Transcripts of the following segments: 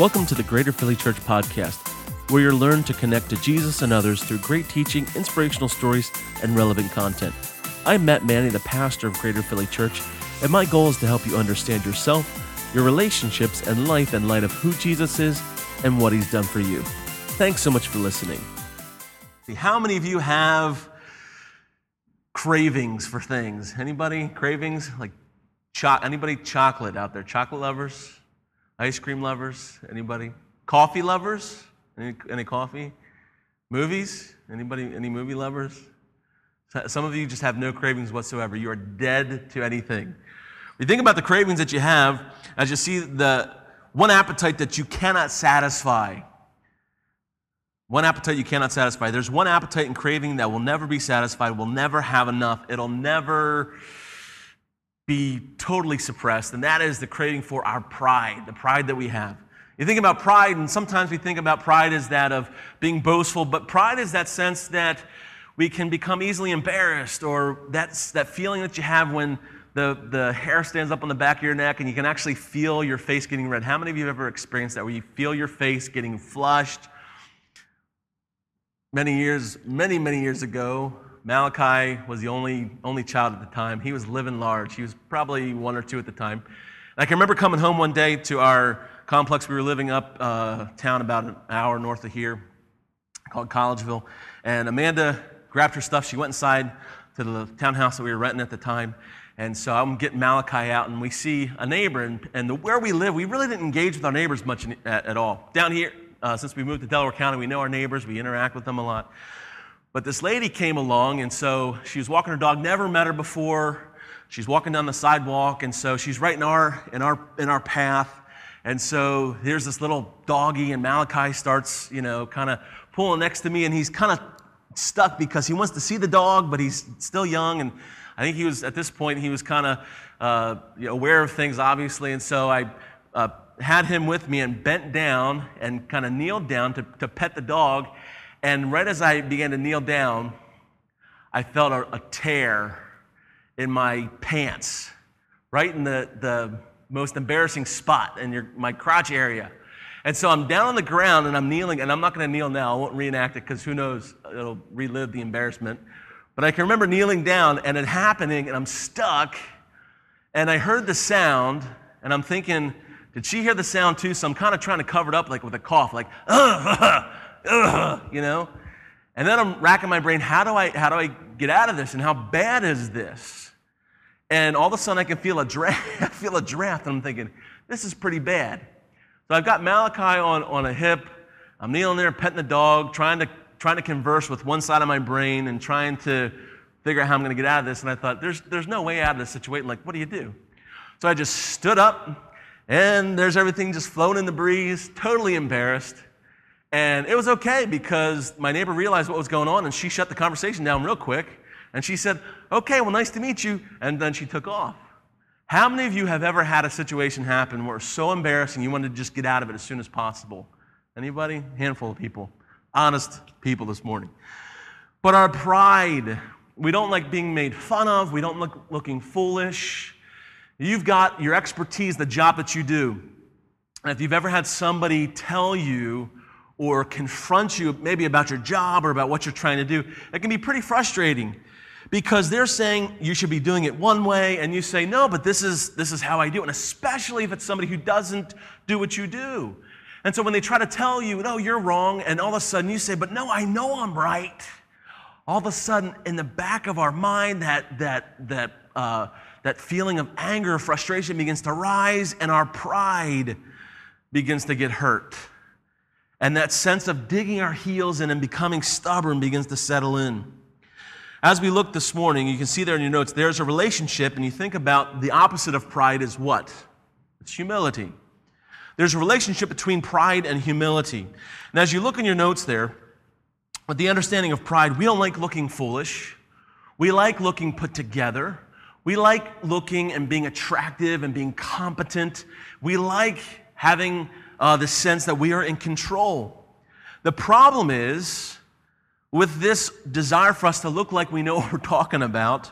Welcome to the Greater Philly Church Podcast, where you'll learn to connect to Jesus and others through great teaching, inspirational stories, and relevant content. I'm Matt Manning, the pastor of Greater Philly Church, and my goal is to help you understand yourself, your relationships, and life in light of who Jesus is and what he's done for you. Thanks so much for listening. How many of you have cravings for things? Anybody cravings like cho- anybody chocolate out there? Chocolate lovers? Ice cream lovers? Anybody? Coffee lovers? Any, any coffee? Movies? Anybody? Any movie lovers? Some of you just have no cravings whatsoever. You are dead to anything. You think about the cravings that you have as you see the one appetite that you cannot satisfy. One appetite you cannot satisfy. There's one appetite and craving that will never be satisfied, will never have enough. It'll never be totally suppressed, and that is the craving for our pride, the pride that we have. You think about pride, and sometimes we think about pride as that of being boastful, but pride is that sense that we can become easily embarrassed, or that's that feeling that you have when the, the hair stands up on the back of your neck and you can actually feel your face getting red. How many of you have ever experienced that where you feel your face getting flushed? Many years, many, many years ago, Malachi was the only, only child at the time. He was living large. He was probably one or two at the time. And I can remember coming home one day to our complex. We were living up uh, town about an hour north of here called Collegeville. And Amanda grabbed her stuff. She went inside to the townhouse that we were renting at the time. And so I'm getting Malachi out, and we see a neighbor. And, and the, where we live, we really didn't engage with our neighbors much in, at, at, all. Down here, uh, since we moved to Delaware County, we know our neighbors, we interact with them a lot. But this lady came along, and so she was walking her dog, never met her before. She's walking down the sidewalk, and so she's right in our, in our, in our path. And so here's this little doggy, and Malachi starts, you know, kind of pulling next to me, and he's kind of stuck because he wants to see the dog, but he's still young. And I think he was, at this point, he was kind of uh, you know, aware of things, obviously. And so I uh, had him with me and bent down and kind of kneeled down to, to pet the dog. And right as I began to kneel down, I felt a, a tear in my pants, right in the, the most embarrassing spot in your, my crotch area. And so I'm down on the ground and I'm kneeling, and I'm not going to kneel now. I won't reenact it because who knows, it'll relive the embarrassment. But I can remember kneeling down and it happening, and I'm stuck, and I heard the sound, and I'm thinking, did she hear the sound too? So I'm kind of trying to cover it up like with a cough, like, ugh, ugh, you know? And then I'm racking my brain, how do I how do I get out of this? And how bad is this? And all of a sudden I can feel a draft, I feel a draft, and I'm thinking, this is pretty bad. So I've got Malachi on, on a hip. I'm kneeling there, petting the dog, trying to trying to converse with one side of my brain and trying to figure out how I'm going to get out of this. And I thought, there's, there's no way out of this situation. Like, what do you do? So I just stood up, and there's everything just floating in the breeze, totally embarrassed. And it was okay because my neighbor realized what was going on and she shut the conversation down real quick. And she said, Okay, well, nice to meet you. And then she took off. How many of you have ever had a situation happen where it's so embarrassing you wanted to just get out of it as soon as possible? Anybody? Handful of people. Honest people this morning. But our pride, we don't like being made fun of, we don't look looking foolish. You've got your expertise, the job that you do. And if you've ever had somebody tell you, or confront you maybe about your job or about what you're trying to do, it can be pretty frustrating because they're saying you should be doing it one way and you say no but this is this is how i do it. And especially if it's somebody who doesn't do what you do. And so when they try to tell you no you're wrong and all of a sudden you say but no i know i'm right all of a sudden in the back of our mind that that that uh, that feeling of anger frustration begins to rise and our pride begins to get hurt and that sense of digging our heels in and becoming stubborn begins to settle in. As we look this morning, you can see there in your notes, there's a relationship, and you think about the opposite of pride is what? It's humility. There's a relationship between pride and humility. And as you look in your notes there, with the understanding of pride, we don't like looking foolish. We like looking put together. We like looking and being attractive and being competent. We like having uh, the sense that we are in control. The problem is, with this desire for us to look like we know what we're talking about,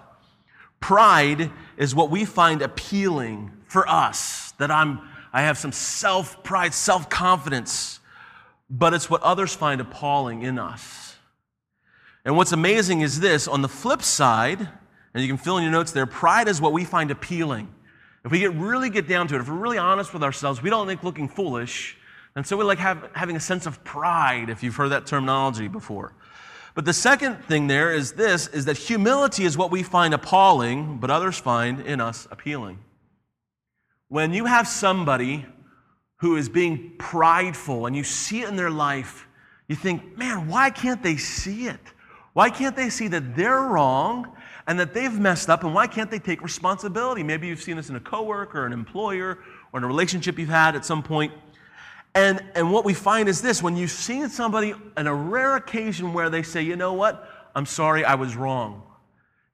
pride is what we find appealing for us. That I'm, I have some self pride, self confidence, but it's what others find appalling in us. And what's amazing is this on the flip side, and you can fill in your notes there, pride is what we find appealing. If we get really get down to it, if we're really honest with ourselves, we don't like looking foolish. And so we like have, having a sense of pride, if you've heard that terminology before. But the second thing there is this is that humility is what we find appalling, but others find in us appealing. When you have somebody who is being prideful and you see it in their life, you think, man, why can't they see it? Why can't they see that they're wrong and that they've messed up and why can't they take responsibility? Maybe you've seen this in a coworker, an employer, or in a relationship you've had at some point. And, and what we find is this when you've seen somebody on a rare occasion where they say, you know what, I'm sorry, I was wrong.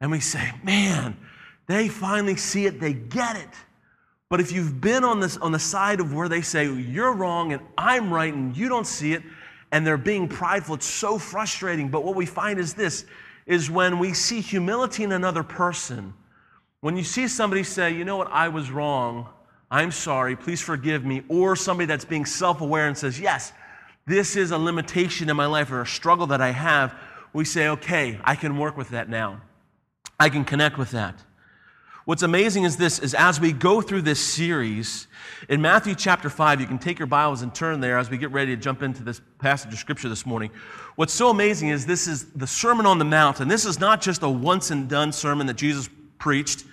And we say, man, they finally see it, they get it. But if you've been on, this, on the side of where they say, you're wrong and I'm right and you don't see it, and they're being prideful, it's so frustrating. But what we find is this is when we see humility in another person, when you see somebody say, you know what, I was wrong, I'm sorry, please forgive me, or somebody that's being self aware and says, Yes, this is a limitation in my life or a struggle that I have, we say, Okay, I can work with that now. I can connect with that. What's amazing is this is as we go through this series in Matthew chapter 5 you can take your Bibles and turn there as we get ready to jump into this passage of scripture this morning. What's so amazing is this is the Sermon on the Mount and this is not just a once and done sermon that Jesus preached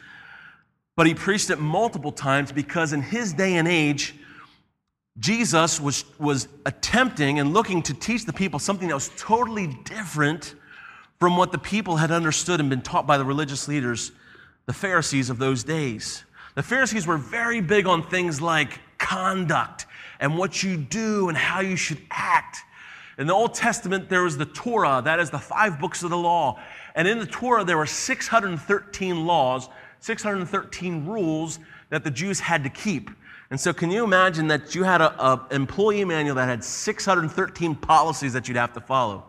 but he preached it multiple times because in his day and age, Jesus was, was attempting and looking to teach the people something that was totally different from what the people had understood and been taught by the religious leaders, the Pharisees of those days. The Pharisees were very big on things like conduct and what you do and how you should act. In the Old Testament, there was the Torah, that is the five books of the law. And in the Torah, there were 613 laws 613 rules that the Jews had to keep. And so, can you imagine that you had an employee manual that had 613 policies that you'd have to follow?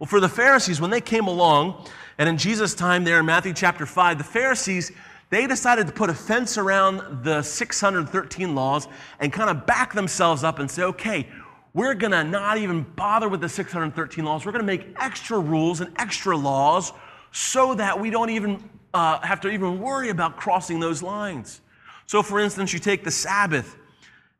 Well, for the Pharisees, when they came along, and in Jesus' time there in Matthew chapter 5, the Pharisees, they decided to put a fence around the 613 laws and kind of back themselves up and say, okay, we're going to not even bother with the 613 laws. We're going to make extra rules and extra laws so that we don't even uh, have to even worry about crossing those lines. So, for instance, you take the Sabbath.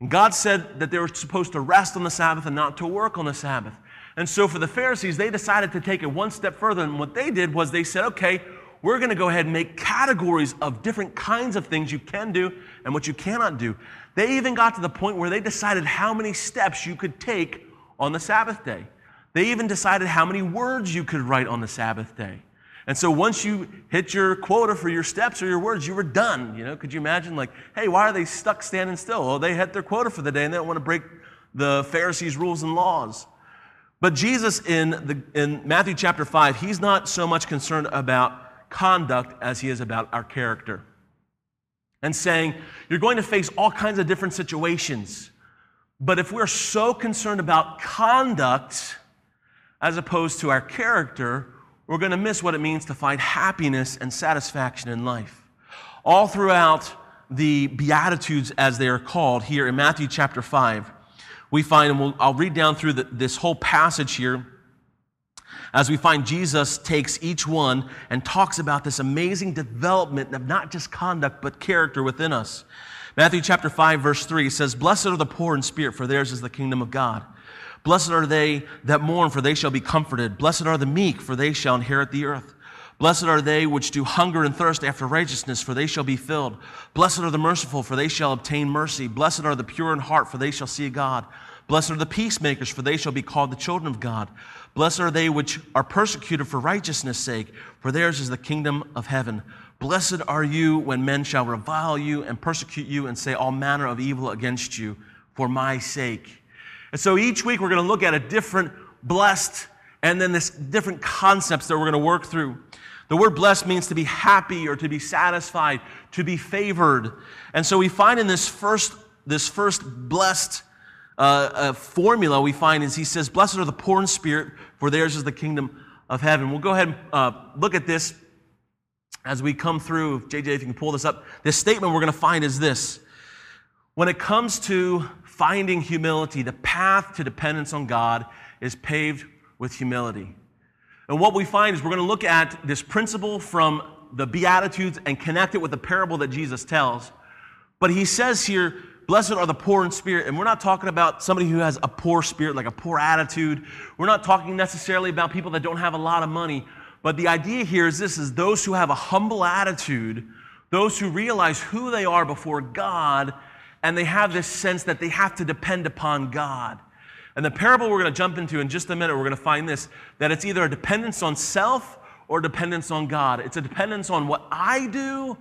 God said that they were supposed to rest on the Sabbath and not to work on the Sabbath. And so, for the Pharisees, they decided to take it one step further. And what they did was they said, okay, we're going to go ahead and make categories of different kinds of things you can do and what you cannot do. They even got to the point where they decided how many steps you could take on the Sabbath day. They even decided how many words you could write on the Sabbath day. And so once you hit your quota for your steps or your words, you were done. You know, could you imagine like, hey, why are they stuck standing still? Well, they hit their quota for the day and they don't want to break the Pharisees' rules and laws. But Jesus in, the, in Matthew chapter 5, he's not so much concerned about conduct as he is about our character. And saying, you're going to face all kinds of different situations. But if we're so concerned about conduct as opposed to our character, we're going to miss what it means to find happiness and satisfaction in life. All throughout the Beatitudes, as they are called, here in Matthew chapter 5, we find, and we'll, I'll read down through the, this whole passage here, as we find Jesus takes each one and talks about this amazing development of not just conduct, but character within us. Matthew chapter 5, verse 3 says, Blessed are the poor in spirit, for theirs is the kingdom of God. Blessed are they that mourn, for they shall be comforted. Blessed are the meek, for they shall inherit the earth. Blessed are they which do hunger and thirst after righteousness, for they shall be filled. Blessed are the merciful, for they shall obtain mercy. Blessed are the pure in heart, for they shall see God. Blessed are the peacemakers, for they shall be called the children of God. Blessed are they which are persecuted for righteousness' sake, for theirs is the kingdom of heaven. Blessed are you when men shall revile you and persecute you and say all manner of evil against you for my sake. And so each week we're going to look at a different blessed and then this different concepts that we're going to work through. The word blessed means to be happy or to be satisfied, to be favored. And so we find in this first, this first blessed uh, uh, formula, we find is he says, Blessed are the poor in spirit, for theirs is the kingdom of heaven. We'll go ahead and uh, look at this as we come through. JJ, if you can pull this up. This statement we're going to find is this when it comes to finding humility, the path to dependence on God is paved with humility. And what we find is we're going to look at this principle from the Beatitudes and connect it with the parable that Jesus tells. But he says here, Blessed are the poor in spirit. And we're not talking about somebody who has a poor spirit, like a poor attitude. We're not talking necessarily about people that don't have a lot of money. But the idea here is this is those who have a humble attitude, those who realize who they are before God, and they have this sense that they have to depend upon God. And the parable we're going to jump into in just a minute, we're going to find this that it's either a dependence on self or dependence on God. It's a dependence on what I do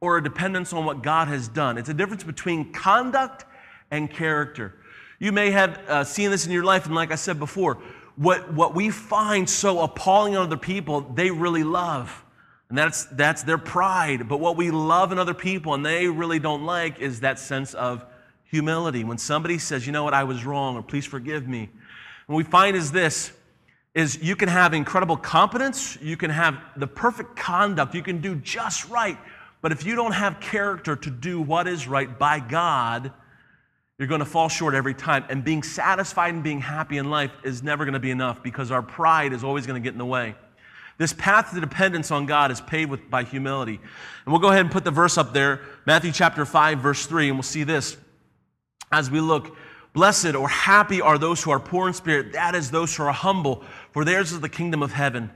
or a dependence on what God has done. It's a difference between conduct and character. You may have uh, seen this in your life, and like I said before, what, what we find so appalling in other people, they really love. And that's, that's their pride. But what we love in other people and they really don't like is that sense of humility. When somebody says, you know what, I was wrong, or please forgive me. What we find is this is you can have incredible competence, you can have the perfect conduct, you can do just right. But if you don't have character to do what is right by God, you're going to fall short every time. And being satisfied and being happy in life is never going to be enough because our pride is always going to get in the way. This path to dependence on God is paved with, by humility. And we'll go ahead and put the verse up there, Matthew chapter 5, verse 3, and we'll see this as we look. Blessed or happy are those who are poor in spirit, that is, those who are humble, for theirs is the kingdom of heaven.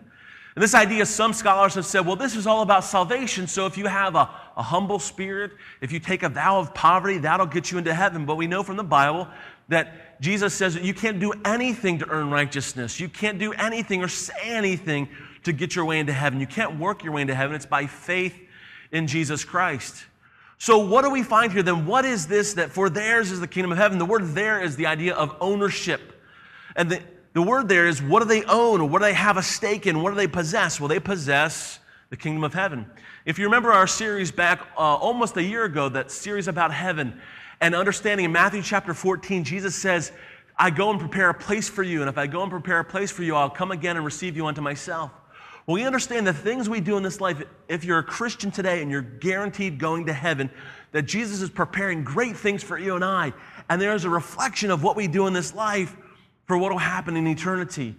And this idea, some scholars have said, well, this is all about salvation. So if you have a, a humble spirit, if you take a vow of poverty, that'll get you into heaven. But we know from the Bible that Jesus says that you can't do anything to earn righteousness. You can't do anything or say anything to get your way into heaven. You can't work your way into heaven. It's by faith in Jesus Christ. So, what do we find here then? What is this that for theirs is the kingdom of heaven? The word there is the idea of ownership. And the, the word there is what do they own or what do they have a stake in? What do they possess? Well, they possess the kingdom of heaven. If you remember our series back uh, almost a year ago, that series about heaven and understanding in Matthew chapter 14, Jesus says, I go and prepare a place for you. And if I go and prepare a place for you, I'll come again and receive you unto myself. Well, we understand the things we do in this life, if you're a Christian today and you're guaranteed going to heaven, that Jesus is preparing great things for you and I. And there's a reflection of what we do in this life for what will happen in eternity.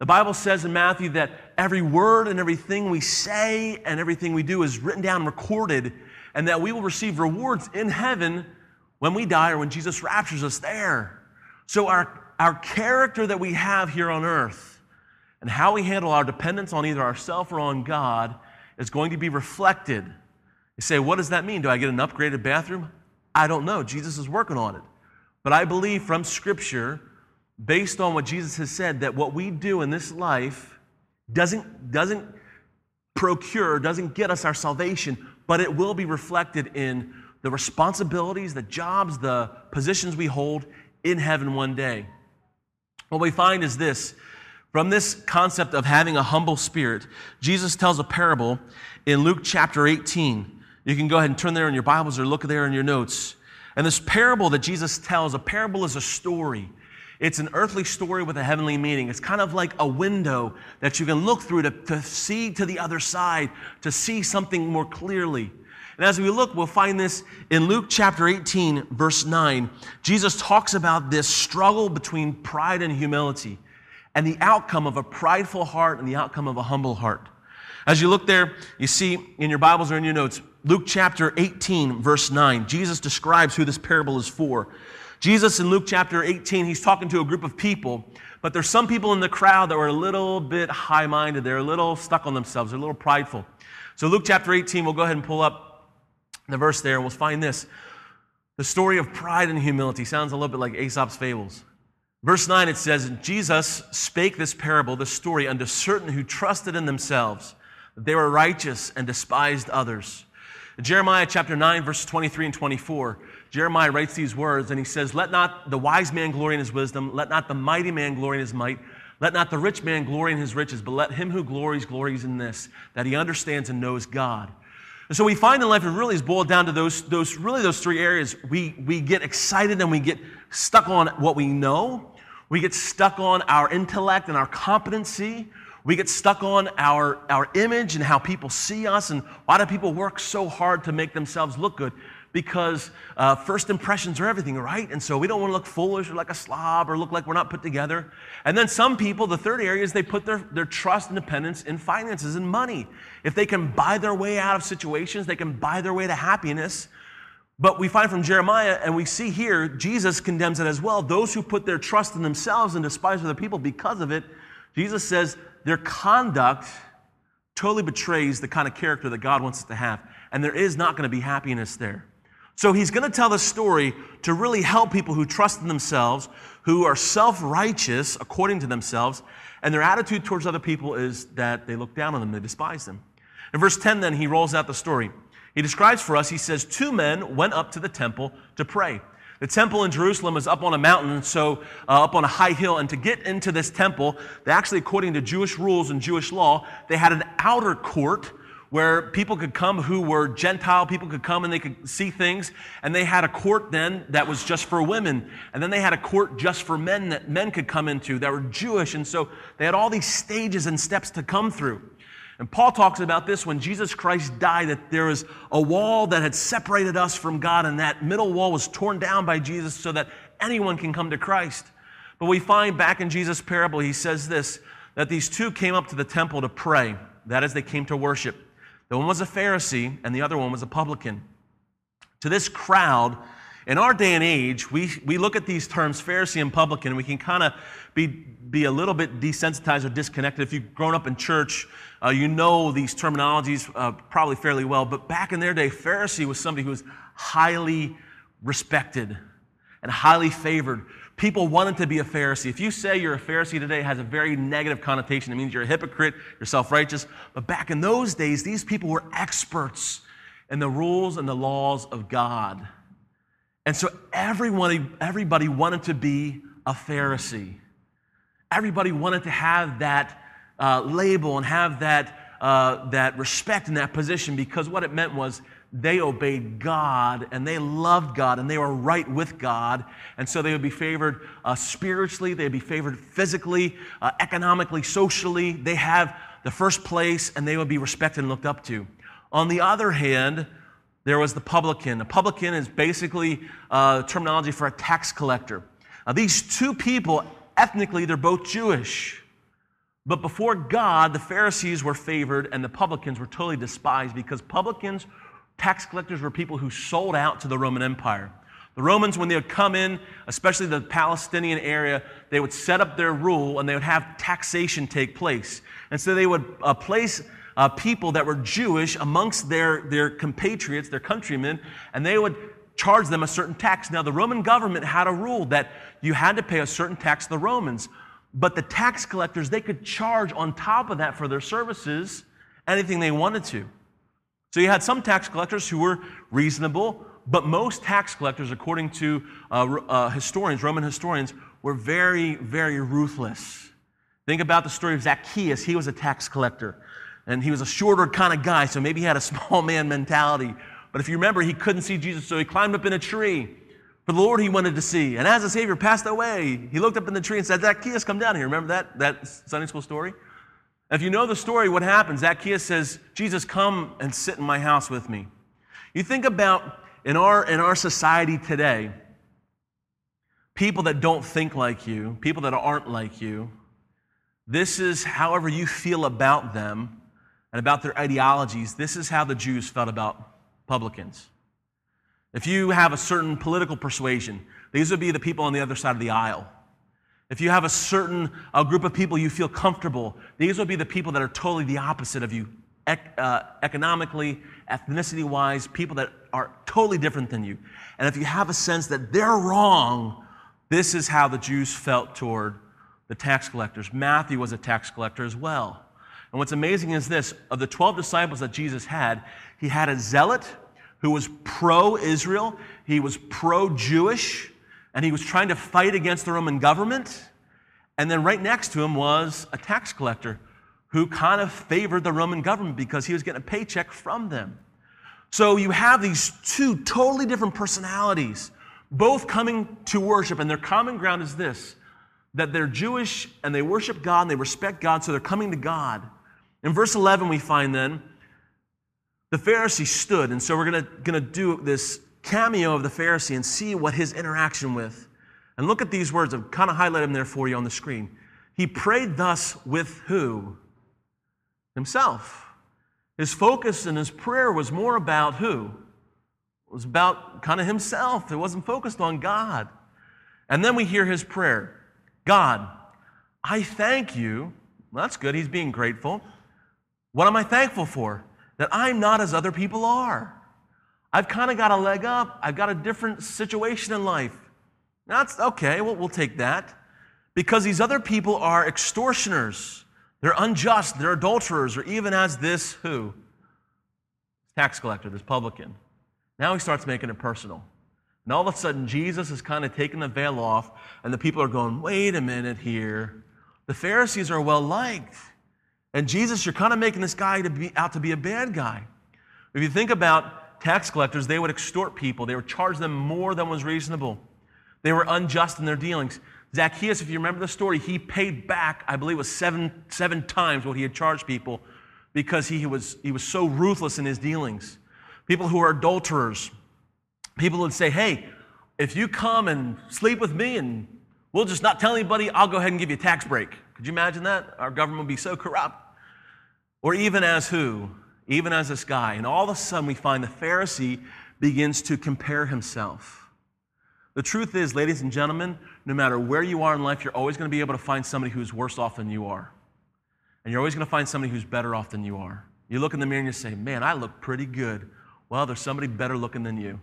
The Bible says in Matthew that every word and everything we say and everything we do is written down, recorded, and that we will receive rewards in heaven when we die or when Jesus raptures us there. So, our, our character that we have here on earth and how we handle our dependence on either ourselves or on God is going to be reflected. You say, what does that mean? Do I get an upgraded bathroom? I don't know. Jesus is working on it. But I believe from Scripture based on what Jesus has said that what we do in this life doesn't, doesn't procure, doesn't get us our salvation, but it will be reflected in the responsibilities, the jobs, the positions we hold in heaven one day. What we find is this from this concept of having a humble spirit, Jesus tells a parable in Luke chapter 18. You can go ahead and turn there in your Bibles or look there in your notes. And this parable that Jesus tells, a parable is a story. It's an earthly story with a heavenly meaning. It's kind of like a window that you can look through to, to see to the other side, to see something more clearly. And as we look, we'll find this in Luke chapter 18, verse 9. Jesus talks about this struggle between pride and humility and the outcome of a prideful heart and the outcome of a humble heart. As you look there, you see in your Bibles or in your notes, Luke chapter 18, verse 9, Jesus describes who this parable is for. Jesus in Luke chapter 18, he's talking to a group of people, but there's some people in the crowd that were a little bit high minded. They're a little stuck on themselves, they're a little prideful. So, Luke chapter 18, we'll go ahead and pull up the verse there, and we'll find this. The story of pride and humility sounds a little bit like Aesop's fables. Verse 9, it says, Jesus spake this parable, this story, unto certain who trusted in themselves that they were righteous and despised others. Jeremiah chapter 9, verses 23 and 24, Jeremiah writes these words and he says, Let not the wise man glory in his wisdom, let not the mighty man glory in his might, let not the rich man glory in his riches, but let him who glories glories in this, that he understands and knows God. And so we find in life it really is boiled down to those, those really those three areas. We, we get excited and we get stuck on what we know. We get stuck on our intellect and our competency. We get stuck on our, our image and how people see us and why do people work so hard to make themselves look good. because uh, first impressions are everything, right? And so we don't want to look foolish or like a slob or look like we're not put together. And then some people, the third area is they put their, their trust and dependence in finances and money. If they can buy their way out of situations, they can buy their way to happiness. But we find from Jeremiah, and we see here, Jesus condemns it as well. Those who put their trust in themselves and despise other people because of it, Jesus says their conduct totally betrays the kind of character that God wants us to have. And there is not going to be happiness there. So he's going to tell the story to really help people who trust in themselves, who are self righteous according to themselves, and their attitude towards other people is that they look down on them, they despise them. In verse 10, then, he rolls out the story. He describes for us, he says, Two men went up to the temple to pray. The temple in Jerusalem is up on a mountain, so uh, up on a high hill. And to get into this temple, they actually, according to Jewish rules and Jewish law, they had an outer court where people could come who were Gentile, people could come and they could see things. And they had a court then that was just for women. And then they had a court just for men that men could come into that were Jewish. And so they had all these stages and steps to come through. And Paul talks about this when Jesus Christ died, that there was a wall that had separated us from God, and that middle wall was torn down by Jesus so that anyone can come to Christ. But we find back in Jesus' parable, he says this that these two came up to the temple to pray. That is, they came to worship. The one was a Pharisee, and the other one was a publican. To this crowd, in our day and age, we, we look at these terms, Pharisee and publican, and we can kind of be, be a little bit desensitized or disconnected. If you've grown up in church, uh, you know these terminologies uh, probably fairly well. But back in their day, Pharisee was somebody who was highly respected and highly favored. People wanted to be a Pharisee. If you say you're a Pharisee today, it has a very negative connotation. It means you're a hypocrite, you're self righteous. But back in those days, these people were experts in the rules and the laws of God. And so everyone, everybody wanted to be a Pharisee. Everybody wanted to have that uh, label and have that, uh, that respect in that position because what it meant was they obeyed God and they loved God and they were right with God. And so they would be favored uh, spiritually, they'd be favored physically, uh, economically, socially. They have the first place and they would be respected and looked up to. On the other hand, there was the publican. A publican is basically uh, terminology for a tax collector. Now, these two people, ethnically, they're both Jewish. But before God, the Pharisees were favored and the publicans were totally despised because publicans Tax collectors were people who sold out to the Roman Empire. The Romans, when they would come in, especially the Palestinian area, they would set up their rule and they would have taxation take place. And so they would uh, place uh, people that were Jewish amongst their, their compatriots, their countrymen, and they would charge them a certain tax. Now, the Roman government had a rule that you had to pay a certain tax to the Romans, but the tax collectors, they could charge on top of that for their services anything they wanted to. So you had some tax collectors who were reasonable, but most tax collectors, according to uh, uh, historians, Roman historians, were very, very ruthless. Think about the story of Zacchaeus. He was a tax collector, and he was a shorter kind of guy, so maybe he had a small man mentality. But if you remember, he couldn't see Jesus, so he climbed up in a tree. For the Lord he wanted to see. And as the Savior passed away, he looked up in the tree and said, Zacchaeus, come down here. Remember that, that Sunday school story? If you know the story, what happens? Zacchaeus says, Jesus, come and sit in my house with me. You think about in our, in our society today, people that don't think like you, people that aren't like you, this is however you feel about them and about their ideologies. This is how the Jews felt about publicans. If you have a certain political persuasion, these would be the people on the other side of the aisle. If you have a certain uh, group of people you feel comfortable, these would be the people that are totally the opposite of you, ec- uh, economically, ethnicity wise, people that are totally different than you. And if you have a sense that they're wrong, this is how the Jews felt toward the tax collectors. Matthew was a tax collector as well. And what's amazing is this of the 12 disciples that Jesus had, he had a zealot who was pro Israel, he was pro Jewish and he was trying to fight against the Roman government. And then right next to him was a tax collector who kind of favored the Roman government because he was getting a paycheck from them. So you have these two totally different personalities, both coming to worship, and their common ground is this that they're Jewish and they worship God and they respect God, so they're coming to God. In verse 11, we find then the Pharisee stood, and so we're going to do this cameo of the Pharisee and see what his interaction with. And look at these words. I've kind of highlighted them there for you on the screen. He prayed thus with who? Himself. His focus in his prayer was more about who? It was about kind of himself. It wasn't focused on God. And then we hear his prayer God, I thank you. Well, that's good. He's being grateful. What am I thankful for? That I'm not as other people are. I've kind of got a leg up. I've got a different situation in life. That's okay. Well, we'll take that. Because these other people are extortioners. They're unjust. They're adulterers, or even as this who? Tax collector, this publican. Now he starts making it personal. And all of a sudden, Jesus is kind of taking the veil off, and the people are going, wait a minute here. The Pharisees are well liked. And Jesus, you're kind of making this guy to be, out to be a bad guy. If you think about tax collectors, they would extort people, they would charge them more than was reasonable. They were unjust in their dealings. Zacchaeus, if you remember the story, he paid back, I believe was seven, seven times what he had charged people because he was, he was so ruthless in his dealings. People who are adulterers, people would say, hey, if you come and sleep with me and we'll just not tell anybody, I'll go ahead and give you a tax break. Could you imagine that? Our government would be so corrupt. Or even as who? Even as this guy. And all of a sudden, we find the Pharisee begins to compare himself. The truth is, ladies and gentlemen, no matter where you are in life, you're always going to be able to find somebody who's worse off than you are. And you're always going to find somebody who's better off than you are. You look in the mirror and you say, Man, I look pretty good. Well, there's somebody better looking than you.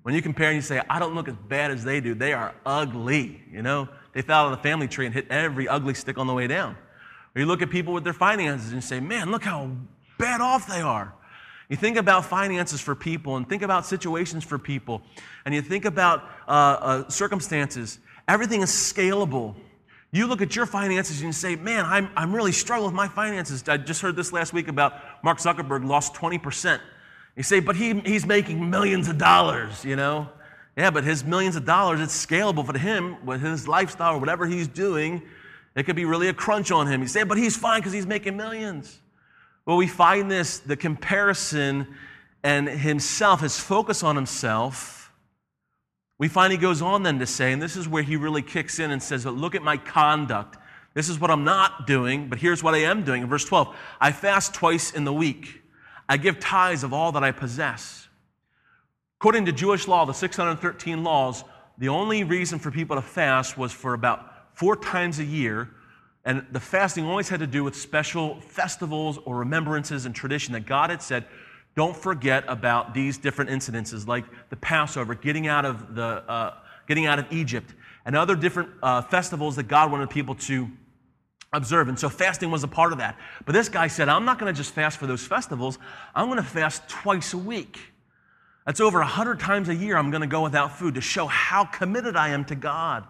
When you compare and you say, I don't look as bad as they do, they are ugly. You know, they fell out of the family tree and hit every ugly stick on the way down. Or you look at people with their finances and say, Man, look how bad off they are. You think about finances for people and think about situations for people, and you think about uh, uh, circumstances. Everything is scalable. You look at your finances and you say, Man, I'm, I'm really struggling with my finances. I just heard this last week about Mark Zuckerberg lost 20%. You say, But he, he's making millions of dollars, you know? Yeah, but his millions of dollars, it's scalable for him with his lifestyle or whatever he's doing. It could be really a crunch on him. You say, But he's fine because he's making millions. Well, we find this the comparison and himself, his focus on himself. We find he goes on then to say, and this is where he really kicks in and says, Look at my conduct. This is what I'm not doing, but here's what I am doing. In verse 12, I fast twice in the week. I give tithes of all that I possess. According to Jewish law, the 613 laws, the only reason for people to fast was for about four times a year and the fasting always had to do with special festivals or remembrances and tradition that God had said, don't forget about these different incidences, like the Passover, getting out of, the, uh, getting out of Egypt, and other different uh, festivals that God wanted people to observe. And so fasting was a part of that. But this guy said, I'm not going to just fast for those festivals, I'm going to fast twice a week. That's over 100 times a year I'm going to go without food to show how committed I am to God.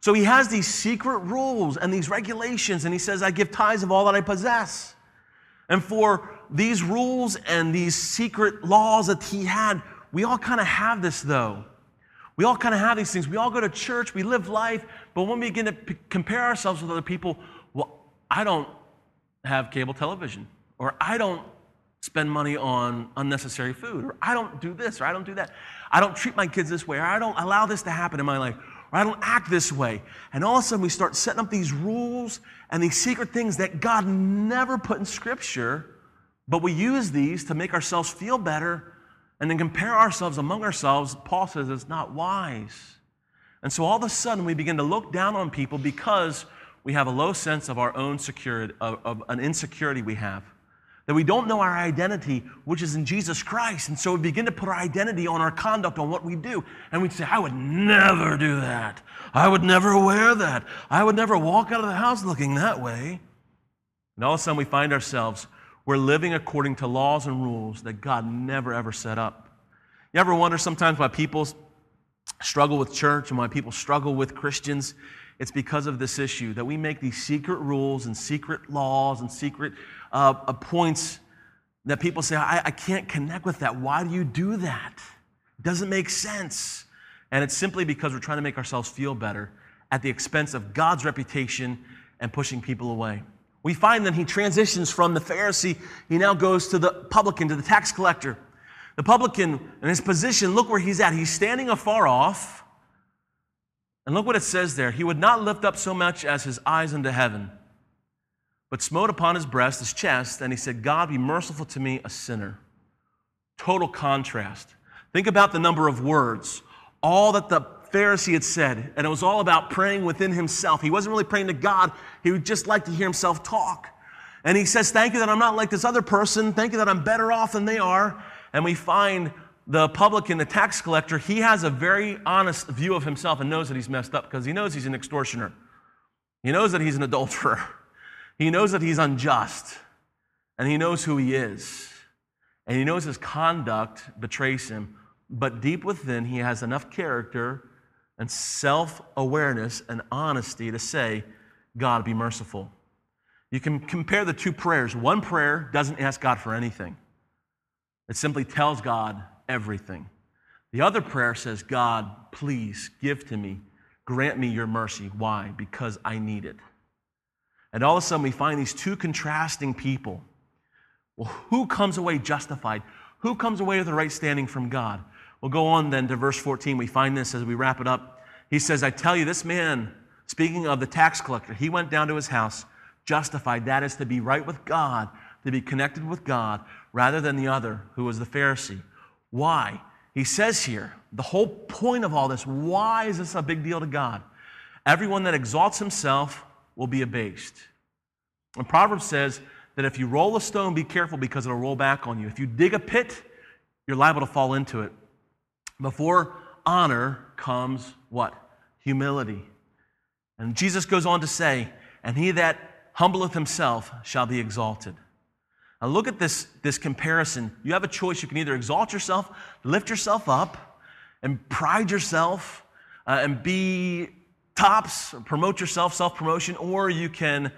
So he has these secret rules and these regulations, and he says, I give tithes of all that I possess. And for these rules and these secret laws that he had, we all kind of have this though. We all kind of have these things. We all go to church, we live life, but when we begin to p- compare ourselves with other people, well, I don't have cable television, or I don't spend money on unnecessary food, or I don't do this, or I don't do that. I don't treat my kids this way, or I don't allow this to happen in my life or I don't act this way. And all of a sudden, we start setting up these rules and these secret things that God never put in Scripture, but we use these to make ourselves feel better and then compare ourselves among ourselves. Paul says it's not wise. And so all of a sudden, we begin to look down on people because we have a low sense of our own security, of, of an insecurity we have that we don't know our identity, which is in Jesus Christ. And so we begin to put our identity on our conduct, on what we do. And we say, I would never do that. I would never wear that. I would never walk out of the house looking that way. And all of a sudden we find ourselves, we're living according to laws and rules that God never ever set up. You ever wonder sometimes why people struggle with church and why people struggle with Christians? It's because of this issue that we make these secret rules and secret laws and secret uh, uh, points that people say, I, I can't connect with that. Why do you do that? It doesn't make sense. And it's simply because we're trying to make ourselves feel better at the expense of God's reputation and pushing people away. We find that he transitions from the Pharisee, he now goes to the publican, to the tax collector. The publican in his position, look where he's at. He's standing afar off. And look what it says there. He would not lift up so much as his eyes unto heaven, but smote upon his breast, his chest, and he said, God, be merciful to me, a sinner. Total contrast. Think about the number of words, all that the Pharisee had said, and it was all about praying within himself. He wasn't really praying to God, he would just like to hear himself talk. And he says, Thank you that I'm not like this other person. Thank you that I'm better off than they are. And we find the publican, the tax collector, he has a very honest view of himself and knows that he's messed up because he knows he's an extortioner. He knows that he's an adulterer. He knows that he's unjust. And he knows who he is. And he knows his conduct betrays him. But deep within, he has enough character and self awareness and honesty to say, God, be merciful. You can compare the two prayers. One prayer doesn't ask God for anything, it simply tells God everything. The other prayer says, God, please give to me, grant me your mercy. Why? Because I need it. And all of a sudden, we find these two contrasting people. Well, who comes away justified? Who comes away with the right standing from God? We'll go on then to verse 14. We find this as we wrap it up. He says, I tell you, this man, speaking of the tax collector, he went down to his house justified. That is to be right with God, to be connected with God, rather than the other, who was the Pharisee. Why? He says here, the whole point of all this, why is this a big deal to God? Everyone that exalts himself will be abased. And Proverbs says that if you roll a stone, be careful because it'll roll back on you. If you dig a pit, you're liable to fall into it. Before honor comes what? Humility. And Jesus goes on to say, and he that humbleth himself shall be exalted. Now, look at this, this comparison. You have a choice. You can either exalt yourself, lift yourself up, and pride yourself, uh, and be tops, promote yourself, self promotion, or you can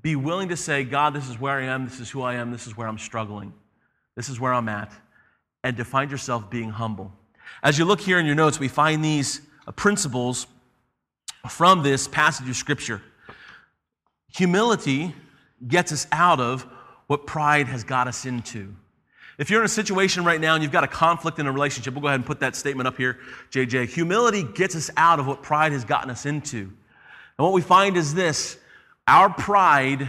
be willing to say, God, this is where I am, this is who I am, this is where I'm struggling, this is where I'm at, and to find yourself being humble. As you look here in your notes, we find these uh, principles from this passage of Scripture. Humility gets us out of what pride has got us into. If you're in a situation right now and you've got a conflict in a relationship, we'll go ahead and put that statement up here, JJ. Humility gets us out of what pride has gotten us into. And what we find is this our pride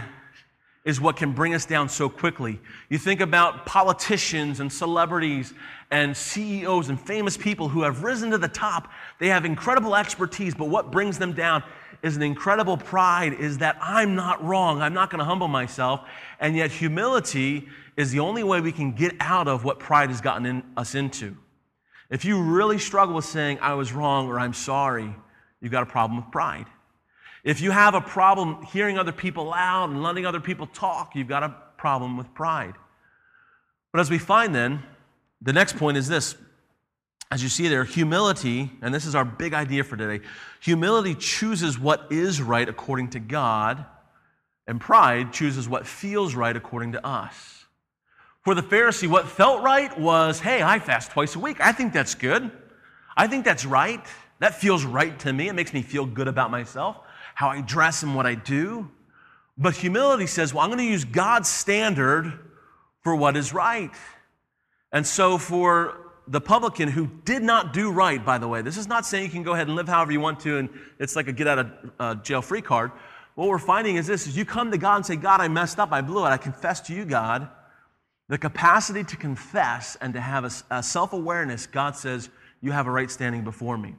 is what can bring us down so quickly. You think about politicians and celebrities and CEOs and famous people who have risen to the top. They have incredible expertise, but what brings them down is an incredible pride is that I'm not wrong. I'm not going to humble myself. And yet, humility is the only way we can get out of what pride has gotten in, us into. If you really struggle with saying, I was wrong or I'm sorry, you've got a problem with pride. If you have a problem hearing other people out and letting other people talk, you've got a problem with pride. But as we find then, the next point is this as you see there, humility, and this is our big idea for today humility chooses what is right according to God, and pride chooses what feels right according to us. For the Pharisee, what felt right was hey, I fast twice a week. I think that's good. I think that's right. That feels right to me. It makes me feel good about myself, how I dress and what I do. But humility says, well, I'm going to use God's standard for what is right. And so for the publican who did not do right, by the way, this is not saying you can go ahead and live however you want to and it's like a get out of uh, jail free card. What we're finding is this is you come to God and say, God, I messed up, I blew it, I confess to you, God. The capacity to confess and to have a, a self awareness, God says, you have a right standing before me.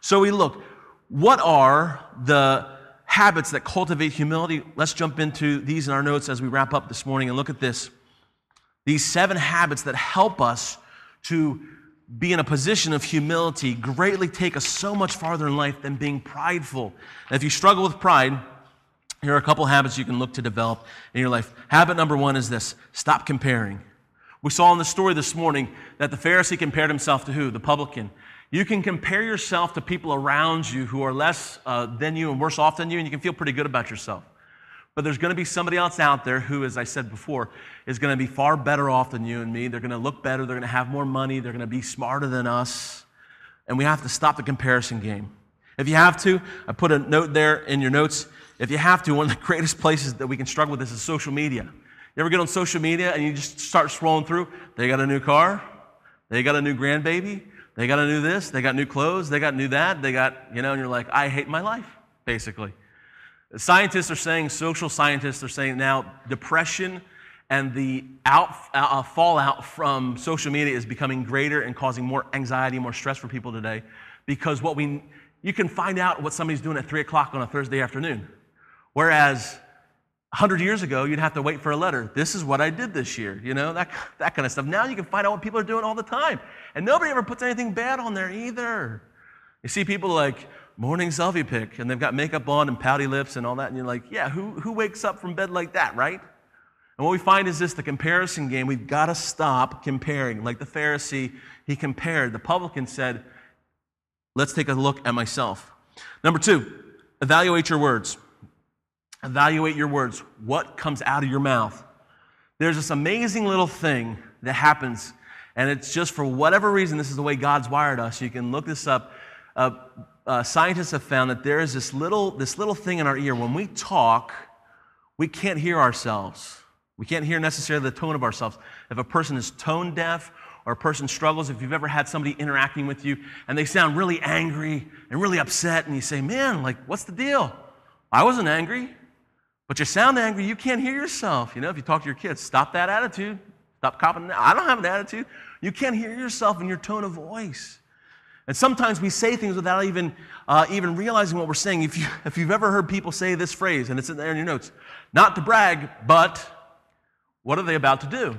So we look, what are the habits that cultivate humility? Let's jump into these in our notes as we wrap up this morning and look at this. These seven habits that help us to be in a position of humility greatly take us so much farther in life than being prideful. And if you struggle with pride, here are a couple habits you can look to develop in your life. Habit number one is this stop comparing. We saw in the story this morning that the Pharisee compared himself to who? The publican. You can compare yourself to people around you who are less uh, than you and worse off than you, and you can feel pretty good about yourself. But there's going to be somebody else out there who, as I said before, is going to be far better off than you and me. They're going to look better. They're going to have more money. They're going to be smarter than us. And we have to stop the comparison game. If you have to, I put a note there in your notes. If you have to, one of the greatest places that we can struggle with this is social media. You ever get on social media and you just start scrolling through? They got a new car. They got a new grandbaby. They got a new this. They got new clothes. They got new that. They got, you know, and you're like, I hate my life, basically. Scientists are saying, social scientists are saying now, depression and the out, uh, fallout from social media is becoming greater and causing more anxiety, more stress for people today because what we, you can find out what somebody's doing at 3 o'clock on a Thursday afternoon. Whereas 100 years ago, you'd have to wait for a letter. This is what I did this year, you know, that, that kind of stuff. Now you can find out what people are doing all the time. And nobody ever puts anything bad on there either. You see people like morning selfie pic, and they've got makeup on and pouty lips and all that, and you're like, yeah, who, who wakes up from bed like that, right? And what we find is this the comparison game. We've got to stop comparing. Like the Pharisee, he compared. The publican said, let's take a look at myself. Number two, evaluate your words. Evaluate your words. What comes out of your mouth? There's this amazing little thing that happens, and it's just for whatever reason, this is the way God's wired us. You can look this up. Uh, uh, scientists have found that there is this little, this little thing in our ear. When we talk, we can't hear ourselves. We can't hear necessarily the tone of ourselves. If a person is tone deaf or a person struggles, if you've ever had somebody interacting with you and they sound really angry and really upset, and you say, Man, like, what's the deal? I wasn't angry. But you sound angry, you can't hear yourself. You know, if you talk to your kids, stop that attitude. Stop copping. I don't have an attitude. You can't hear yourself in your tone of voice. And sometimes we say things without even, uh, even realizing what we're saying. If, you, if you've ever heard people say this phrase, and it's in there in your notes, not to brag, but what are they about to do?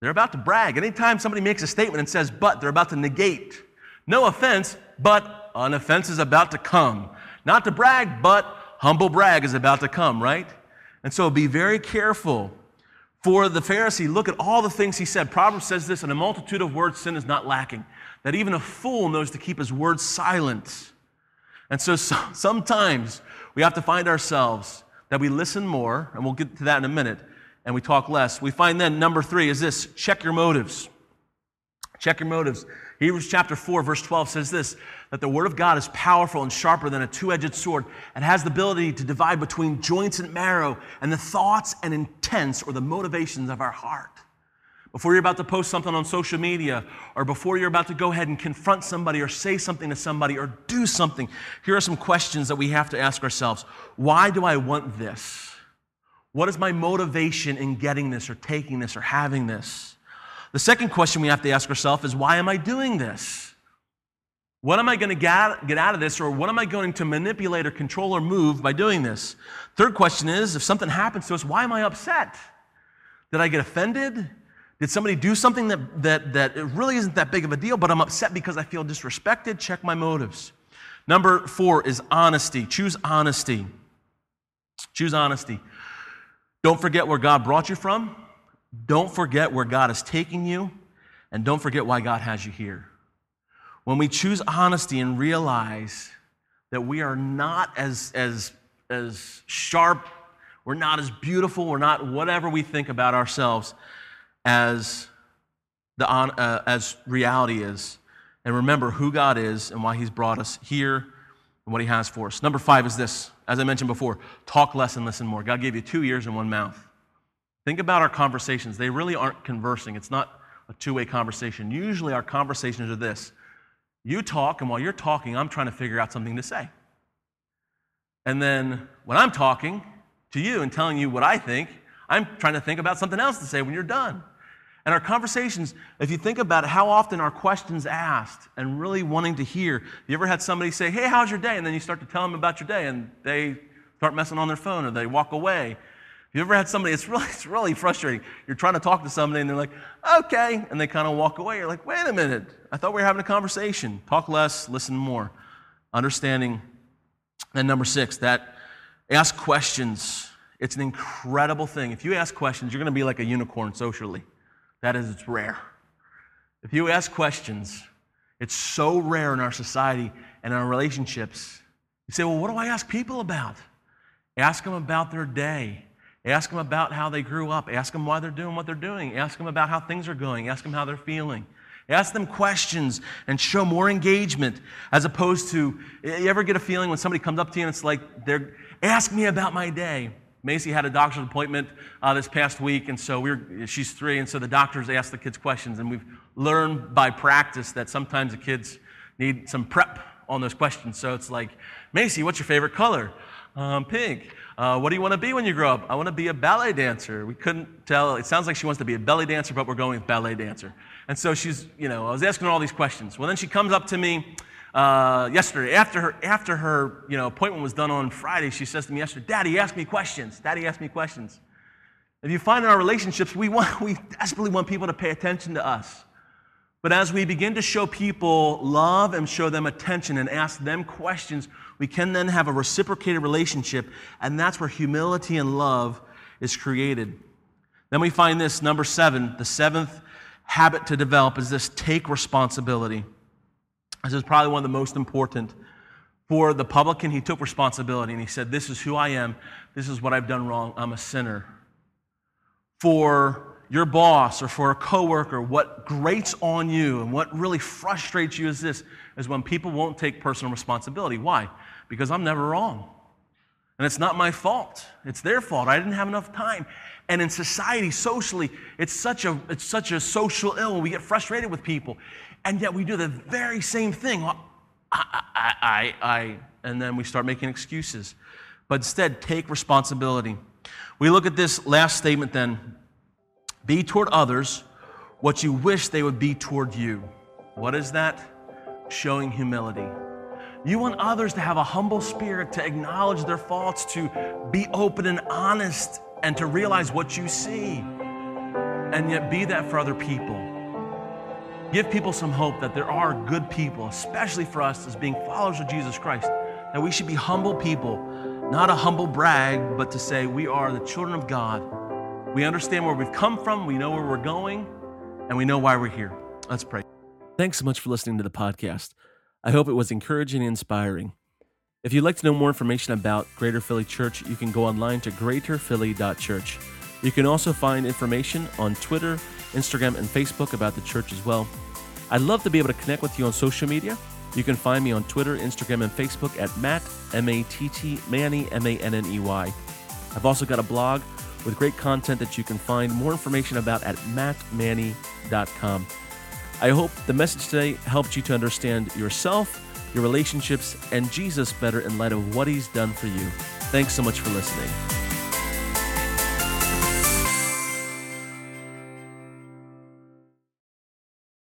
They're about to brag. Anytime somebody makes a statement and says, but, they're about to negate. No offense, but an offense is about to come. Not to brag, but humble brag is about to come, right? And so be very careful. For the Pharisee, look at all the things he said. Proverbs says this and a multitude of words, sin is not lacking. That even a fool knows to keep his words silent. And so, so sometimes we have to find ourselves that we listen more, and we'll get to that in a minute, and we talk less. We find then number three is this check your motives. Check your motives. Hebrews chapter 4, verse 12 says this that the word of God is powerful and sharper than a two edged sword and has the ability to divide between joints and marrow and the thoughts and intents or the motivations of our heart. Before you're about to post something on social media, or before you're about to go ahead and confront somebody, or say something to somebody, or do something, here are some questions that we have to ask ourselves Why do I want this? What is my motivation in getting this, or taking this, or having this? The second question we have to ask ourselves is why am I doing this? What am I going to get, out of this, or what am I going to manipulate or control or move by doing this? Third question is if something happens to us, why am I upset? Did I get offended? Did somebody do something that, that, that really isn't that big of a deal, but I'm upset because I feel disrespected? Check my motives. Number four is honesty. Choose honesty. Choose honesty. Don't forget where God brought you from. Don't forget where God is taking you, and don't forget why God has you here. When we choose honesty and realize that we are not as, as, as sharp, we're not as beautiful, we're not whatever we think about ourselves as, the, uh, as reality is. And remember who God is and why He's brought us here and what He has for us. Number five is this, as I mentioned before talk less and listen more. God gave you two ears and one mouth. Think about our conversations. They really aren't conversing, it's not a two way conversation. Usually, our conversations are this you talk, and while you're talking, I'm trying to figure out something to say. And then when I'm talking to you and telling you what I think, I'm trying to think about something else to say when you're done. And our conversations, if you think about it, how often are questions asked and really wanting to hear? You ever had somebody say, Hey, how's your day? And then you start to tell them about your day and they start messing on their phone or they walk away you ever had somebody, it's really, it's really frustrating. You're trying to talk to somebody and they're like, okay, and they kind of walk away. You're like, wait a minute, I thought we were having a conversation. Talk less, listen more. Understanding. And number six, that ask questions. It's an incredible thing. If you ask questions, you're going to be like a unicorn socially. That is, it's rare. If you ask questions, it's so rare in our society and in our relationships. You say, well, what do I ask people about? Ask them about their day. Ask them about how they grew up. Ask them why they're doing what they're doing. Ask them about how things are going. Ask them how they're feeling. Ask them questions and show more engagement as opposed to, you ever get a feeling when somebody comes up to you and it's like, they're, ask me about my day. Macy had a doctor's appointment uh, this past week, and so we're, she's three, and so the doctors asked the kids questions, and we've learned by practice that sometimes the kids need some prep on those questions. So it's like, Macy, what's your favorite color? Um, pink. Uh, what do you want to be when you grow up? I want to be a ballet dancer. We couldn't tell. It sounds like she wants to be a belly dancer, but we're going with ballet dancer. And so she's, you know, I was asking her all these questions. Well, then she comes up to me uh, yesterday, after her, after her you know, appointment was done on Friday, she says to me yesterday, Daddy, ask me questions. Daddy, ask me questions. If you find in our relationships, we, want, we desperately want people to pay attention to us. But as we begin to show people love and show them attention and ask them questions, we can then have a reciprocated relationship, and that's where humility and love is created. Then we find this, number seven, the seventh habit to develop is this take responsibility. This is probably one of the most important. For the publican, he took responsibility and he said, This is who I am. This is what I've done wrong. I'm a sinner. For your boss or for a coworker, what grates on you and what really frustrates you is this is when people won't take personal responsibility. Why? Because I'm never wrong. And it's not my fault. It's their fault. I didn't have enough time. And in society, socially, it's such a, it's such a social ill. We get frustrated with people. And yet we do the very same thing. Well, I, I, I, I, and then we start making excuses. But instead, take responsibility. We look at this last statement then be toward others what you wish they would be toward you. What is that? Showing humility. You want others to have a humble spirit, to acknowledge their faults, to be open and honest, and to realize what you see. And yet be that for other people. Give people some hope that there are good people, especially for us as being followers of Jesus Christ, that we should be humble people, not a humble brag, but to say we are the children of God. We understand where we've come from, we know where we're going, and we know why we're here. Let's pray. Thanks so much for listening to the podcast. I hope it was encouraging and inspiring. If you'd like to know more information about Greater Philly Church, you can go online to greaterphilly.church. You can also find information on Twitter, Instagram, and Facebook about the church as well. I'd love to be able to connect with you on social media. You can find me on Twitter, Instagram, and Facebook at Matt, M A T T, Manney, M A N N E Y. I've also got a blog with great content that you can find more information about at mattmanney.com. I hope the message today helped you to understand yourself, your relationships, and Jesus better in light of what he's done for you. Thanks so much for listening.